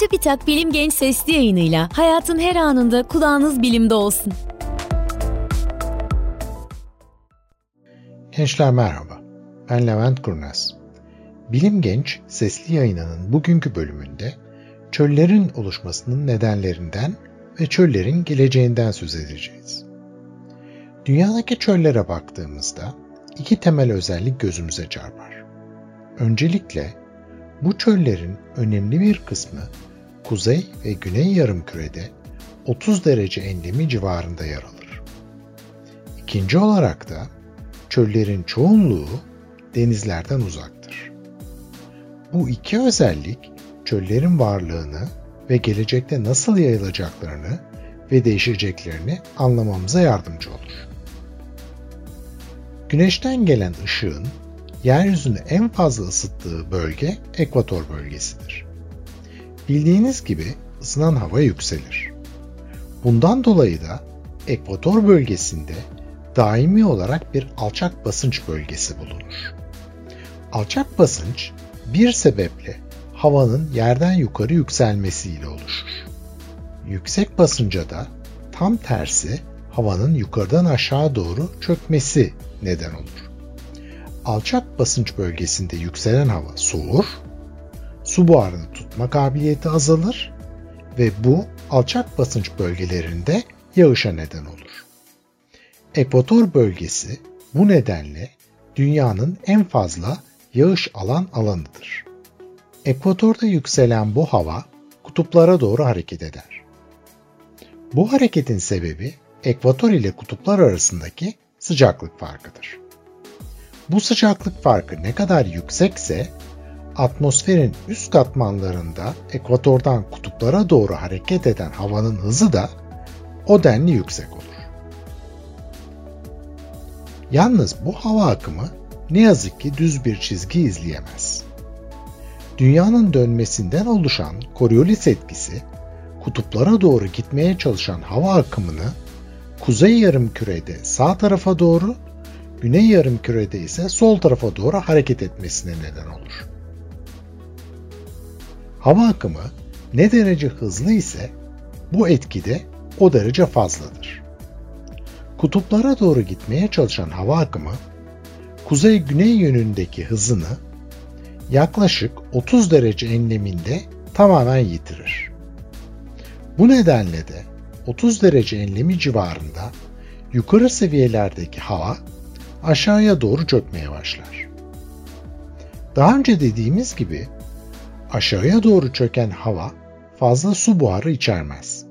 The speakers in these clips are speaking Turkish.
Çubitak Bilim Genç Sesli yayınıyla hayatın her anında kulağınız bilimde olsun. Gençler merhaba, ben Levent Kurnaz. Bilim Genç Sesli yayınının bugünkü bölümünde çöllerin oluşmasının nedenlerinden ve çöllerin geleceğinden söz edeceğiz. Dünyadaki çöllere baktığımızda iki temel özellik gözümüze çarpar. Öncelikle bu çöllerin önemli bir kısmı kuzey ve güney yarımkürede 30 derece enlemi civarında yer alır. İkinci olarak da çöllerin çoğunluğu denizlerden uzaktır. Bu iki özellik çöllerin varlığını ve gelecekte nasıl yayılacaklarını ve değişeceklerini anlamamıza yardımcı olur. Güneşten gelen ışığın yeryüzünü en fazla ısıttığı bölge ekvator bölgesidir. Bildiğiniz gibi ısınan hava yükselir. Bundan dolayı da ekvator bölgesinde daimi olarak bir alçak basınç bölgesi bulunur. Alçak basınç bir sebeple havanın yerden yukarı yükselmesiyle oluşur. Yüksek basınca da tam tersi havanın yukarıdan aşağı doğru çökmesi neden olur. Alçak basınç bölgesinde yükselen hava soğur, su buharını tutma kabiliyeti azalır ve bu alçak basınç bölgelerinde yağışa neden olur. Ekvator bölgesi bu nedenle dünyanın en fazla yağış alan alanıdır. Ekvatorda yükselen bu hava kutuplara doğru hareket eder. Bu hareketin sebebi ekvator ile kutuplar arasındaki sıcaklık farkıdır. Bu sıcaklık farkı ne kadar yüksekse atmosferin üst katmanlarında ekvatordan kutuplara doğru hareket eden havanın hızı da o denli yüksek olur. Yalnız bu hava akımı ne yazık ki düz bir çizgi izleyemez. Dünyanın dönmesinden oluşan Coriolis etkisi kutuplara doğru gitmeye çalışan hava akımını kuzey yarımkürede sağ tarafa doğru, güney yarımkürede ise sol tarafa doğru hareket etmesine neden olur. Hava akımı ne derece hızlı ise bu etki de o derece fazladır. Kutuplara doğru gitmeye çalışan hava akımı kuzey-güney yönündeki hızını yaklaşık 30 derece enleminde tamamen yitirir. Bu nedenle de 30 derece enlemi civarında yukarı seviyelerdeki hava aşağıya doğru çökmeye başlar. Daha önce dediğimiz gibi aşağıya doğru çöken hava fazla su buharı içermez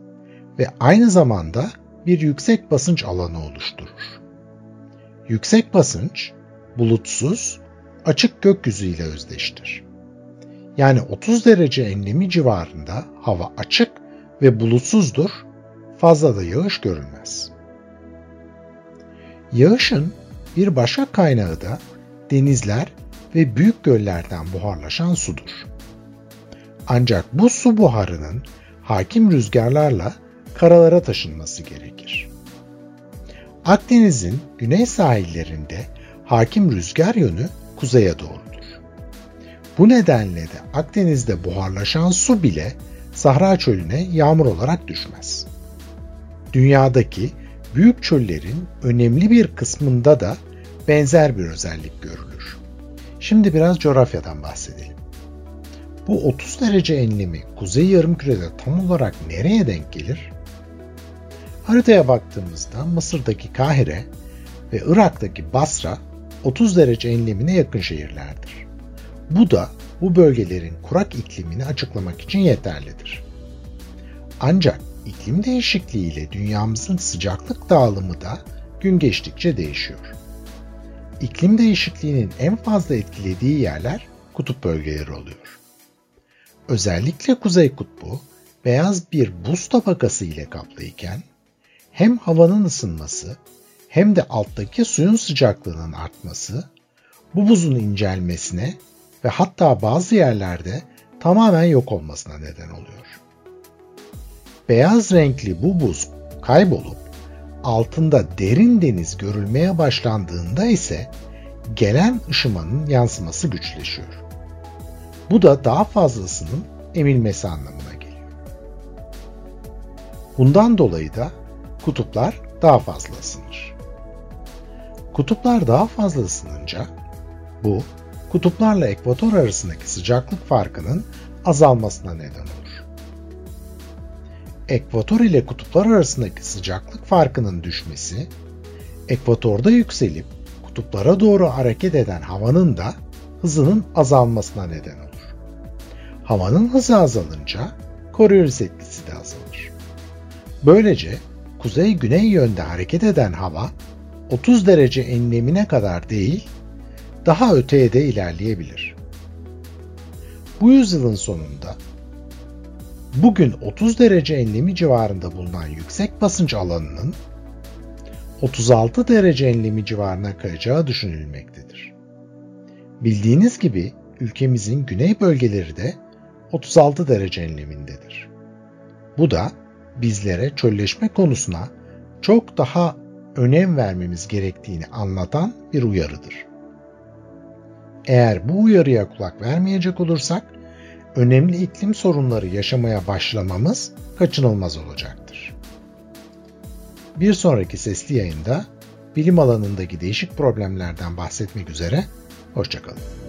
ve aynı zamanda bir yüksek basınç alanı oluşturur. Yüksek basınç bulutsuz, açık gökyüzü ile özdeştir. Yani 30 derece enlemi civarında hava açık ve bulutsuzdur, fazla da yağış görülmez. Yağışın bir başka kaynağı da denizler ve büyük göllerden buharlaşan sudur. Ancak bu su buharının hakim rüzgarlarla karalara taşınması gerekir. Akdeniz'in güney sahillerinde hakim rüzgar yönü kuzeye doğrudur. Bu nedenle de Akdeniz'de buharlaşan su bile Sahra çölüne yağmur olarak düşmez. Dünyadaki büyük çöllerin önemli bir kısmında da benzer bir özellik görülür. Şimdi biraz coğrafyadan bahsedelim. Bu 30 derece enlemi kuzey yarımkürede tam olarak nereye denk gelir? Haritaya baktığımızda Mısır'daki Kahire ve Irak'taki Basra 30 derece enlemine yakın şehirlerdir. Bu da bu bölgelerin kurak iklimini açıklamak için yeterlidir. Ancak iklim değişikliği ile dünyamızın sıcaklık dağılımı da gün geçtikçe değişiyor. İklim değişikliğinin en fazla etkilediği yerler kutup bölgeleri oluyor. Özellikle Kuzey Kutbu beyaz bir buz tabakası ile kaplıyken hem havanın ısınması hem de alttaki suyun sıcaklığının artması bu buzun incelmesine ve hatta bazı yerlerde tamamen yok olmasına neden oluyor. Beyaz renkli bu buz kaybolup altında derin deniz görülmeye başlandığında ise gelen ışımanın yansıması güçleşiyor. Bu da daha fazlasının emilmesi anlamına gelir. Bundan dolayı da kutuplar daha fazla ısınır. Kutuplar daha fazla ısınınca bu kutuplarla ekvator arasındaki sıcaklık farkının azalmasına neden olur. Ekvator ile kutuplar arasındaki sıcaklık farkının düşmesi, ekvatorda yükselip kutuplara doğru hareket eden havanın da hızının azalmasına neden olur. Havanın hızı azalınca Coriolis etkisi de azalır. Böylece kuzey-güney yönde hareket eden hava 30 derece enlemine kadar değil, daha öteye de ilerleyebilir. Bu yüzyılın sonunda bugün 30 derece enlemi civarında bulunan yüksek basınç alanının 36 derece enlemi civarına kayacağı düşünülmektedir. Bildiğiniz gibi ülkemizin güney bölgeleri de 36 derece enlemindedir. Bu da bizlere çölleşme konusuna çok daha önem vermemiz gerektiğini anlatan bir uyarıdır. Eğer bu uyarıya kulak vermeyecek olursak önemli iklim sorunları yaşamaya başlamamız kaçınılmaz olacaktır. Bir sonraki sesli yayında bilim alanındaki değişik problemlerden bahsetmek üzere, hoşçakalın.